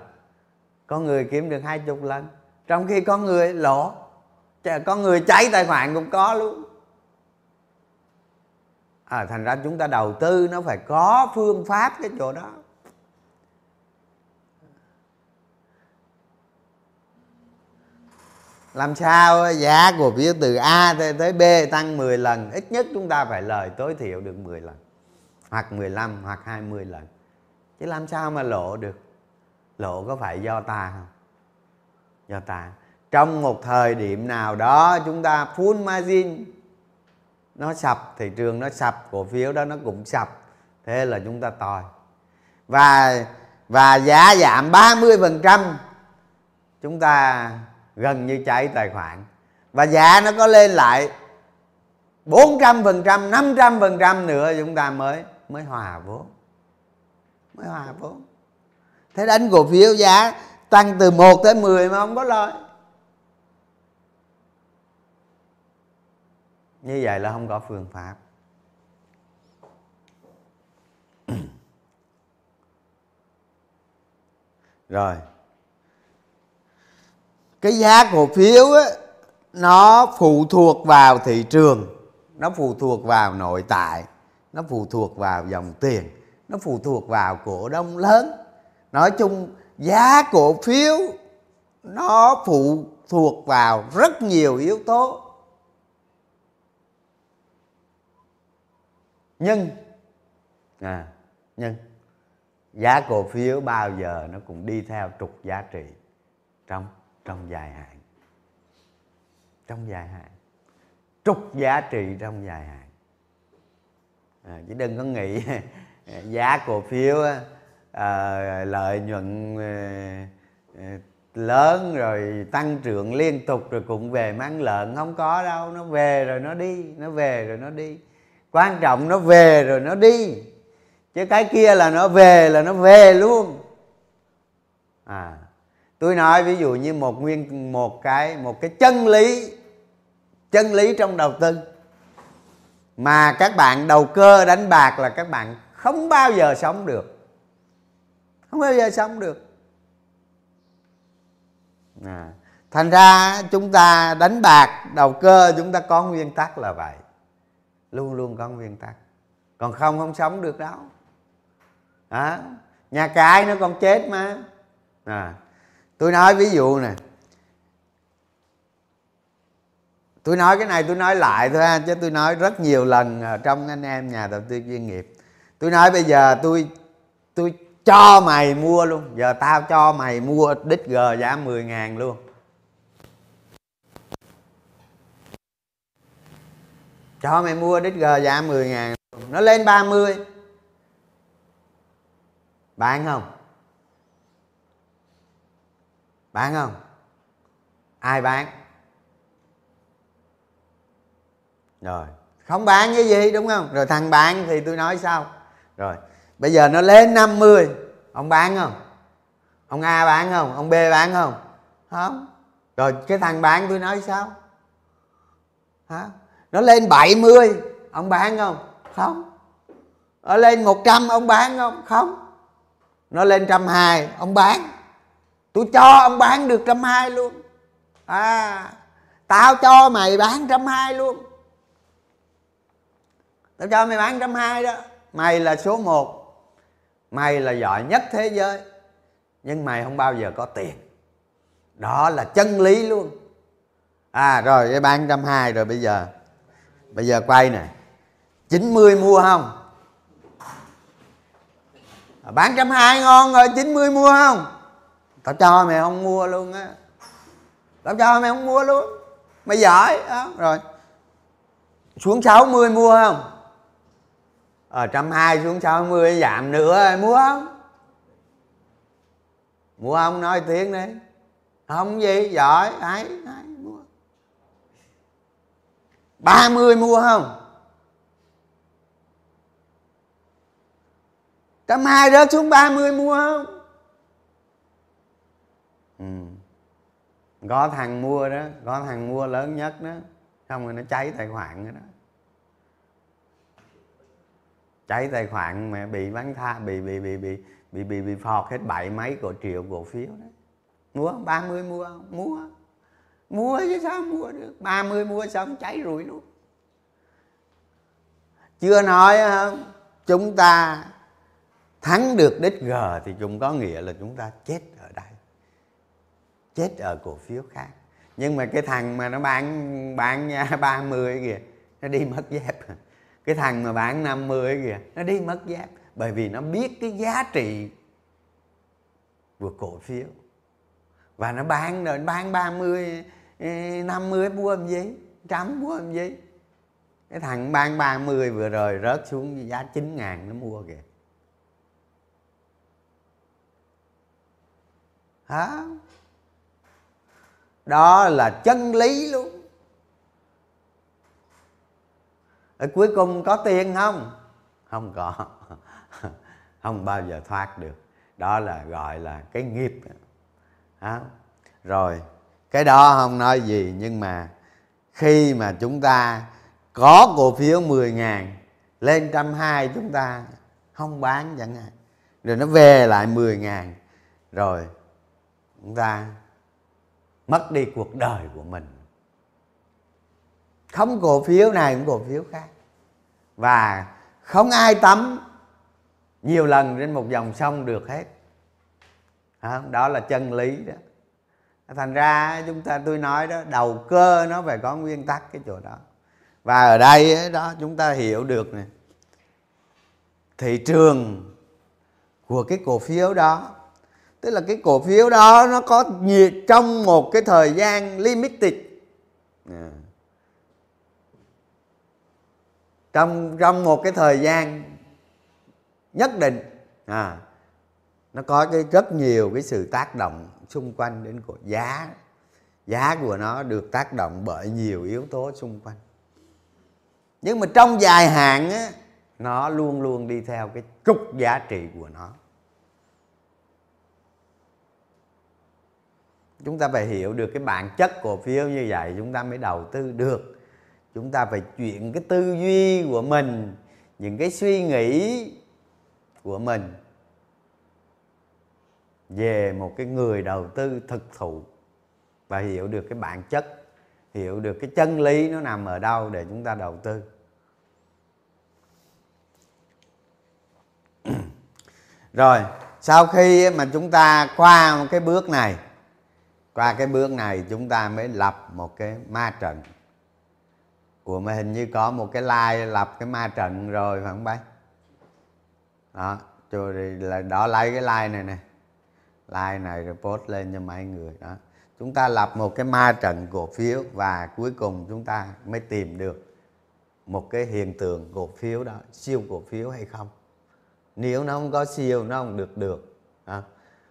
A: Có người kiếm được hai chục lần. Trong khi có người lỗ. Có người cháy tài khoản cũng có luôn à, thành ra chúng ta đầu tư nó phải có phương pháp cái chỗ đó. Làm sao giá cổ phiếu từ A tới B tăng 10 lần? Ít nhất chúng ta phải lời tối thiểu được 10 lần hoặc 15 hoặc 20 lần. Chứ làm sao mà lộ được? Lộ có phải do ta không? Do ta. Trong một thời điểm nào đó chúng ta full margin nó sập, thị trường nó sập, cổ phiếu đó nó cũng sập. Thế là chúng ta tòi và và giá giảm 30% chúng ta gần như cháy tài khoản. Và giá nó có lên lại 400 phần trăm 500 phần trăm nữa, chúng ta mới mới hòa vốn. Mới hòa vốn. Thế đánh cổ phiếu giá tăng từ 1 tới 10 mà không có lời. Như vậy là không có phương pháp. Rồi. Cái giá cổ phiếu á, nó phụ thuộc vào thị trường nó phụ thuộc vào nội tại nó phụ thuộc vào dòng tiền nó phụ thuộc vào cổ đông lớn. Nói chung giá cổ phiếu nó phụ thuộc vào rất nhiều yếu tố. Nhưng à, nhưng giá cổ phiếu bao giờ nó cũng đi theo trục giá trị trong trong dài hạn. Trong dài hạn. Trục giá trị trong dài hạn. À, chứ đừng có nghĩ giá cổ phiếu à, lợi nhuận à, à, lớn rồi tăng trưởng liên tục rồi cũng về mang lợn không có đâu. Nó về rồi nó đi nó về rồi nó đi quan trọng nó về rồi nó đi. Chứ cái kia là nó về là nó về luôn. À tôi nói ví dụ như một nguyên, một cái một cái chân lý chân lý trong đầu tư. Mà các bạn đầu cơ đánh bạc là các bạn không bao giờ sống được. Không bao giờ sống được. À. thành ra chúng ta đánh bạc, đầu cơ chúng ta có nguyên tắc là vậy luôn luôn có nguyên tắc còn không không sống được đâu. Đó nhà cái nó còn chết mà. À, tôi nói ví dụ nè. Tôi nói cái này tôi nói lại thôi ha chứ tôi nói rất nhiều lần trong anh em nhà đầu tư chuyên nghiệp. Tôi nói bây giờ tôi tôi cho mày mua luôn. Giờ tao cho mày mua đích g giá 10 ngàn luôn. Cho mày mua đít g giá 10 ngàn. Nó lên 30 bán không? Bán không? Ai bán? Rồi. Không bán cái gì, đúng không? Rồi thằng bán thì tôi nói sao rồi. Bây giờ nó lên 50 ông bán không? Ông A bán không? Ông B bán không? Không. Rồi cái thằng bán tôi nói sao? Hả? Nó lên 70 ông bán không? Không. Nó lên 100 ông bán không? Không. Nó lên trăm hai, ông bán. Tôi cho ông bán được trăm hai luôn. À tao cho mày bán trăm hai luôn. Tao cho mày bán trăm hai đó. Mày là số một. Mày là giỏi nhất thế giới. Nhưng mày không bao giờ có tiền. Đó là chân lý luôn. À rồi, cái bán trăm hai rồi bây giờ bây giờ quay nè. 90 mua không? À, bán trăm hai ngon rồi 90 mua không? Tao cho mày không mua luôn á. Tao cho mày không mua luôn. Mày giỏi đó rồi. Xuống 60 mua không? Ở trăm hai xuống 60 giảm nữa, mua không? Mua không nói tiếng đi. Không gì, giỏi, ấy 30 mua không? Trăm hai rớt xuống 30 mua không? Ừ. có thằng mua đó có thằng mua lớn nhất đó. Xong rồi nó cháy tài khoản rồi đó. Cháy tài khoản mà bị bán tha bị bị bị bị bị bị bị phọt hết bảy mấy cổ triệu cổ phiếu đó, mua ba mươi mua mua mua chứ sao mua được? Ba mươi mua xong cháy rủi luôn? Chưa nói không chúng ta thắng được đích g thì cũng có nghĩa là chúng ta chết ở đây, chết ở cổ phiếu khác. Nhưng mà cái thằng mà nó bán bán ba mươi kìa, nó đi mất dép. Cái thằng mà bán 50 kìa, nó đi mất dép. Bởi vì nó biết cái giá trị của cổ phiếu và nó bán rồi bán 30 50 mua làm gì? Trăm mua làm gì? Cái thằng bán 30 vừa rồi rớt xuống giá 9 ngàn nó mua kìa. Hả? Đó là chân lý luôn. Ở cuối cùng có tiền không? Không có. Không bao giờ thoát được. Đó là gọi là cái nghiệp đó. rồi, cái đó không nói gì, nhưng mà khi mà chúng ta có cổ phiếu 10 ngàn, lên trăm hai chúng ta không bán chẳng hạn. Rồi nó về lại 10 ngàn, rồi chúng ta mất đi cuộc đời của mình. Không cổ phiếu này cũng cổ phiếu khác. Và không ai tắm nhiều lần trên một dòng sông được hết đó là chân lý đó. Thành ra chúng ta, tôi nói đó, đầu cơ nó phải có nguyên tắc cái chỗ đó. Và ở đây đó, chúng ta hiểu được này thị trường của cái cổ phiếu đó, tức là cái cổ phiếu đó nó có nhiệt trong một cái thời gian limited. À. trong trong một cái thời gian nhất định. À nó có cái rất nhiều cái sự tác động xung quanh đến của giá. Giá của nó được tác động bởi nhiều yếu tố xung quanh. Nhưng mà trong dài hạn á, nó luôn luôn đi theo cái trục giá trị của nó. Chúng ta phải hiểu được cái bản chất cổ phiếu như vậy, chúng ta mới đầu tư được. Chúng ta phải chuyển cái tư duy của mình, những cái suy nghĩ của mình về một cái người đầu tư thực thụ. Và hiểu được cái bản chất, hiểu được cái chân lý nó nằm ở đâu để chúng ta đầu tư. Rồi, sau khi mà chúng ta qua một cái bước này, qua cái bước này chúng ta mới lập một cái ma trận. Của mà hình như có một cái like lập cái ma trận rồi phải không bác? Đó rồi là đó lấy cái like này nè like này rồi post lên cho mọi người đó. Chúng ta lập một cái ma trận cổ phiếu và cuối cùng chúng ta mới tìm được một cái hiện tượng cổ phiếu đó, siêu cổ phiếu hay không. Nếu nó không có siêu, nó không được được, đó.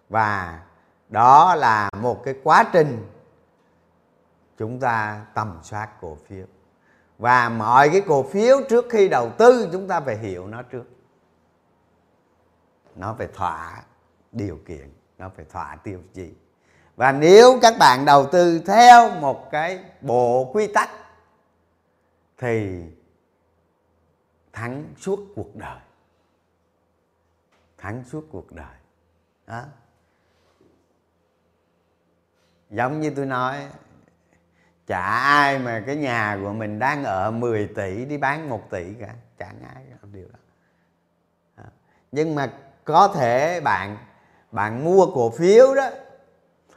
A: và đó là một cái quá trình chúng ta tầm soát cổ phiếu. Và mọi cái cổ phiếu trước khi đầu tư, chúng ta phải hiểu nó trước. Nó phải thỏa điều kiện nó phải thỏa tiêu chí và nếu các bạn đầu tư theo một cái bộ quy tắc, thì thắng suốt cuộc đời. Thắng suốt cuộc đời. Đó. Giống như tôi nói, chả ai mà cái nhà của mình đang ở 10 tỷ đi bán 1 tỷ cả. Chẳng ai làm điều đó. Nhưng mà có thể bạn bạn mua cổ phiếu đó,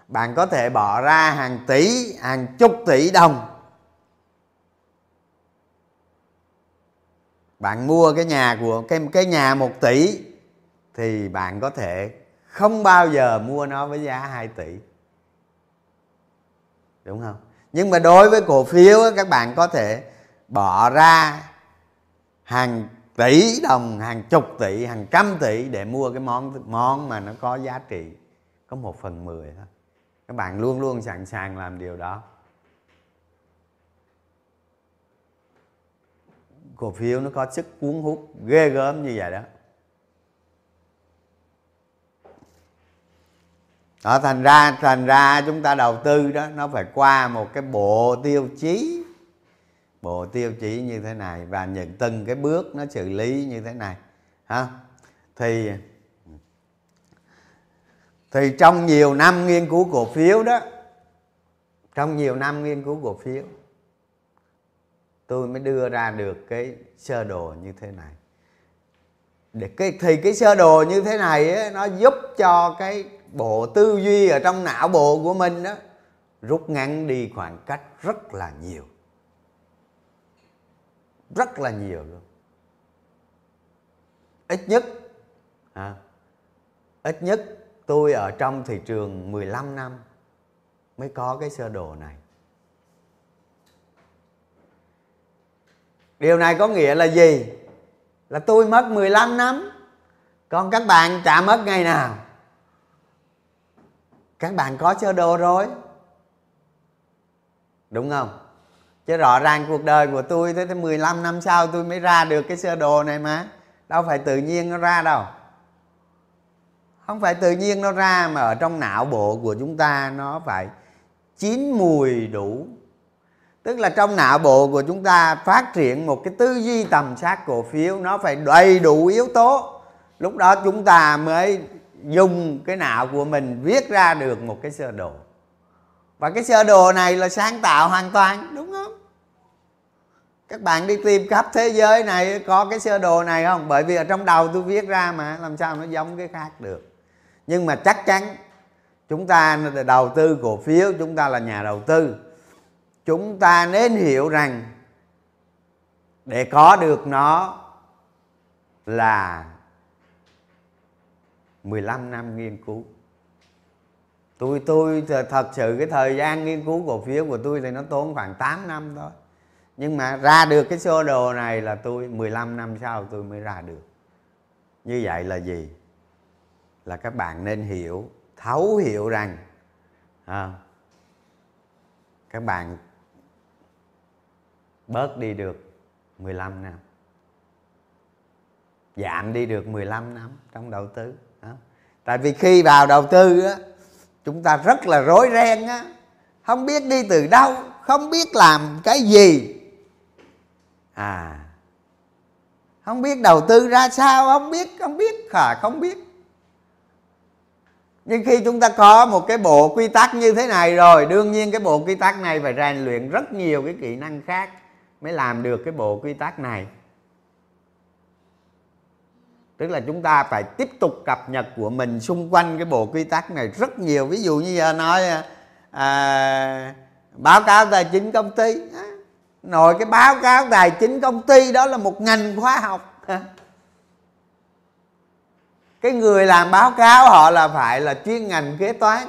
A: bạn có thể bỏ ra hàng tỷ, hàng chục tỷ đồng. Bạn mua cái nhà của, cái cái nhà một tỷ thì bạn có thể không bao giờ mua nó với giá 2 tỷ. Đúng không? Nhưng mà đối với cổ phiếu các bạn có thể bỏ ra hàng tỷ đồng, hàng chục tỷ, hàng trăm tỷ để mua cái món món mà nó có giá trị, có một phần mười thôi. Các bạn luôn luôn sẵn sàng làm điều đó. Cổ phiếu nó có sức cuốn hút ghê gớm như vậy đó. Đó, thành ra thành ra chúng ta đầu tư đó, nó phải qua một cái bộ tiêu chí bộ tiêu chí như thế này và những từng cái bước nó xử lý như thế này ha? Thì thì trong nhiều năm nghiên cứu cổ phiếu đó trong nhiều năm nghiên cứu cổ phiếu tôi mới đưa ra được cái sơ đồ như thế này. Để cái thì cái sơ đồ như thế này ấy, nó giúp cho cái bộ tư duy ở trong não bộ của mình đó rút ngắn đi khoảng cách rất là nhiều rất là nhiều luôn. Ít nhất à, ít nhất tôi ở trong thị trường 15 năm mới có cái sơ đồ này. Điều này có nghĩa là gì? Là tôi mất 15 năm. Còn các bạn chả mất ngày nào. Các bạn có sơ đồ rồi. Đúng không? Chứ rõ ràng cuộc đời của tôi tới 15 năm sau tôi mới ra được cái sơ đồ này mà. Đâu phải tự nhiên nó ra đâu. Không phải tự nhiên nó ra mà ở trong não bộ của chúng ta nó phải chín mùi đủ. Tức là trong não bộ của chúng ta phát triển một cái tư duy tầm sát cổ phiếu, nó phải đầy đủ yếu tố. Lúc đó chúng ta mới dùng cái não của mình viết ra được một cái sơ đồ và cái sơ đồ này là sáng tạo hoàn toàn, đúng không? Các bạn đi tìm khắp thế giới này có cái sơ đồ này không? Bởi vì ở trong đầu tôi viết ra mà, làm sao nó giống cái khác được. Nhưng mà chắc chắn chúng ta đầu tư cổ phiếu, chúng ta là nhà đầu tư. Chúng ta nên hiểu rằng để có được nó là 15 năm nghiên cứu tôi tôi thật sự cái thời gian nghiên cứu cổ phiếu của tôi thì nó tốn khoảng 8 năm thôi. Nhưng mà ra được cái sơ đồ này là tôi 15 năm sau tôi mới ra được. Như vậy là gì? Là các bạn nên hiểu thấu hiểu rằng à, các bạn bớt đi được 15 năm. Giảm đi được 15 năm trong đầu tư đó. tại vì khi vào đầu tư á chúng ta rất là rối ren á. Không biết đi từ đâu không biết làm cái gì. À không biết đầu tư ra sao không biết không biết à, không biết. Nhưng khi chúng ta có một cái bộ quy tắc như thế này rồi đương nhiên cái bộ quy tắc này phải rèn luyện rất nhiều cái kỹ năng khác mới làm được cái bộ quy tắc này tức là chúng ta phải tiếp tục cập nhật của mình xung quanh cái bộ quy tắc này rất nhiều. Ví dụ như giờ nói à, à báo cáo tài chính công ty. Nội cái báo cáo tài chính công ty đó là một ngành khoa học. Cái người làm báo cáo họ là phải là chuyên ngành kế toán.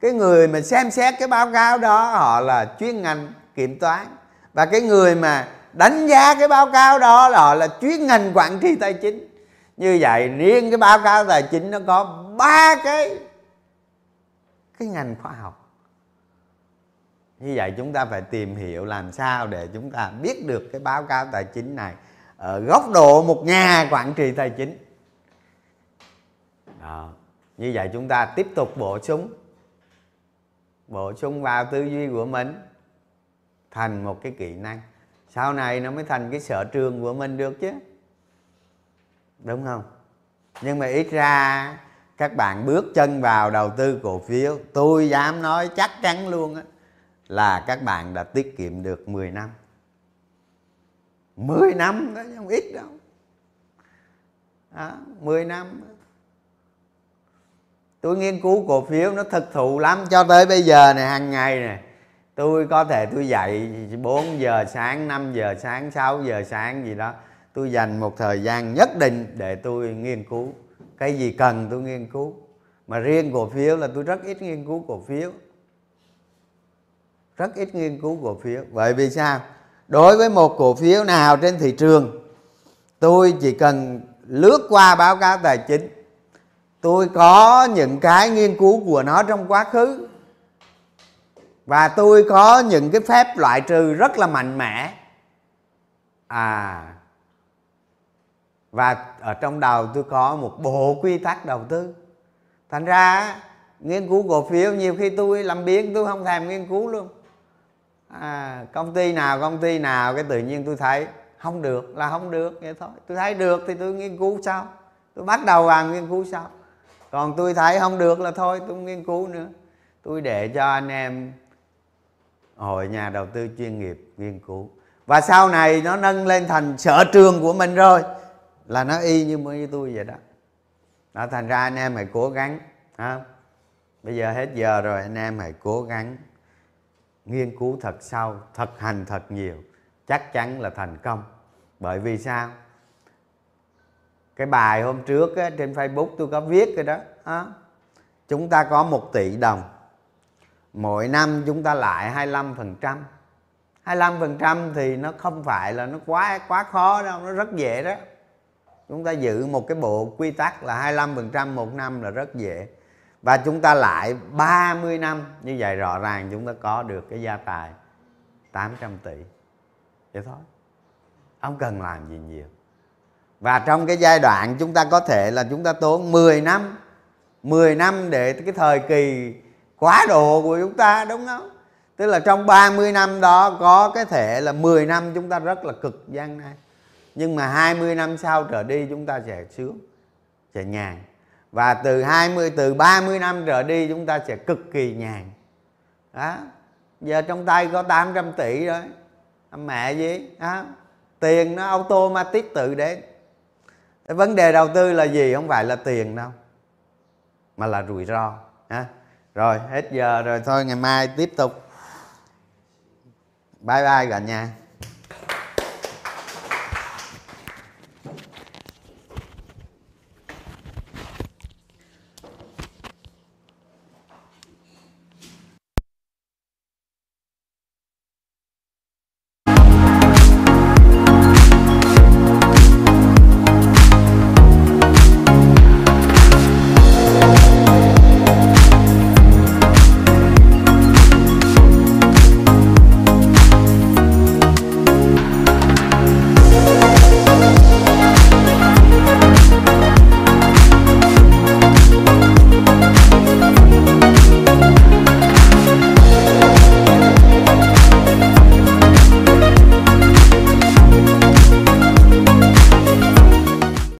A: Cái người mà xem xét cái báo cáo đó họ là chuyên ngành kiểm toán. Và cái người mà đánh giá cái báo cáo đó là họ là chuyên ngành quản trị tài chính như vậy, riêng cái báo cáo tài chính nó có ba cái cái ngành khoa học. Như vậy chúng ta phải tìm hiểu làm sao để chúng ta biết được cái báo cáo tài chính này ở góc độ một nhà quản trị tài chính. Đó. như vậy chúng ta tiếp tục bổ sung bổ sung vào tư duy của mình thành một cái kỹ năng. Sau này nó mới thành cái sở trường của mình được chứ đúng không? Nhưng mà ít ra các bạn bước chân vào đầu tư cổ phiếu tôi dám nói chắc chắn luôn á là các bạn đã tiết kiệm được 10 năm. 10 năm đó không ít đâu. Đó, 10 năm tôi nghiên cứu cổ phiếu nó thực thụ lắm cho tới bây giờ này hàng ngày này tôi có thể tôi dậy 4 giờ sáng 5 giờ sáng 6 giờ sáng gì đó tôi dành một thời gian nhất định để tôi nghiên cứu. Cái gì cần tôi nghiên cứu? Mà riêng cổ phiếu là tôi rất ít nghiên cứu cổ phiếu. Rất ít nghiên cứu cổ phiếu. Bởi vì sao? Đối với một cổ phiếu nào trên thị trường, tôi chỉ cần lướt qua báo cáo tài chính. Tôi có những cái nghiên cứu của nó trong quá khứ. Và tôi có những cái phép loại trừ rất là mạnh mẽ. À và ở trong đầu tôi có một bộ quy tắc đầu tư. Thành ra nghiên cứu cổ phiếu nhiều khi tôi làm biến tôi không thèm nghiên cứu luôn. À, công ty nào công ty nào cái tự nhiên tôi thấy không được là không được vậy thôi. Tôi thấy được thì tôi nghiên cứu sau. Tôi bắt đầu vào nghiên cứu sau. Còn tôi thấy không được là thôi tôi không nghiên cứu nữa. Tôi để cho anh em hội nhà đầu tư chuyên nghiệp nghiên cứu. Và sau này nó nâng lên thành sở trường của mình rồi là nó y như mới tôi vậy đó. Đó thành ra anh em hãy cố gắng ha. Bây giờ hết giờ rồi anh em hãy cố gắng nghiên cứu thật sâu thực hành thật nhiều. Chắc chắn là thành công. Bởi vì sao? Cái bài hôm trước á, trên facebook tôi có viết cái đó à, chúng ta có một tỷ đồng. Mỗi năm chúng ta lại 25%, 25% thì nó không phải là nó quá quá khó đâu nó rất dễ đó chúng ta giữ một cái bộ quy tắc là 25% một năm là rất dễ. Và chúng ta lại 30 năm, như vậy rõ ràng chúng ta có được cái gia tài 800 tỷ. Vậy thôi. Không cần làm gì nhiều. Và trong cái giai đoạn chúng ta có thể là chúng ta tốn 10 năm 10 năm để cái thời kỳ quá độ của chúng ta, đúng không? Tức là trong 30 năm đó có cái thể là 10 năm chúng ta rất là cực gian nan nhưng mà 20 năm sau trở đi chúng ta sẽ sướng, sẽ nhàn. Và từ 20 từ 30 năm trở đi chúng ta sẽ cực kỳ nhàn. Đó. Giờ trong tay có 800 tỷ rồi. Mẹ gì? Đó. Tiền nó automatic tự đến. Cái vấn đề đầu tư là gì? Không phải là tiền đâu, mà là rủi ro. Ha rồi, hết giờ rồi. Thôi ngày mai tiếp tục. Bye bye cả nhà.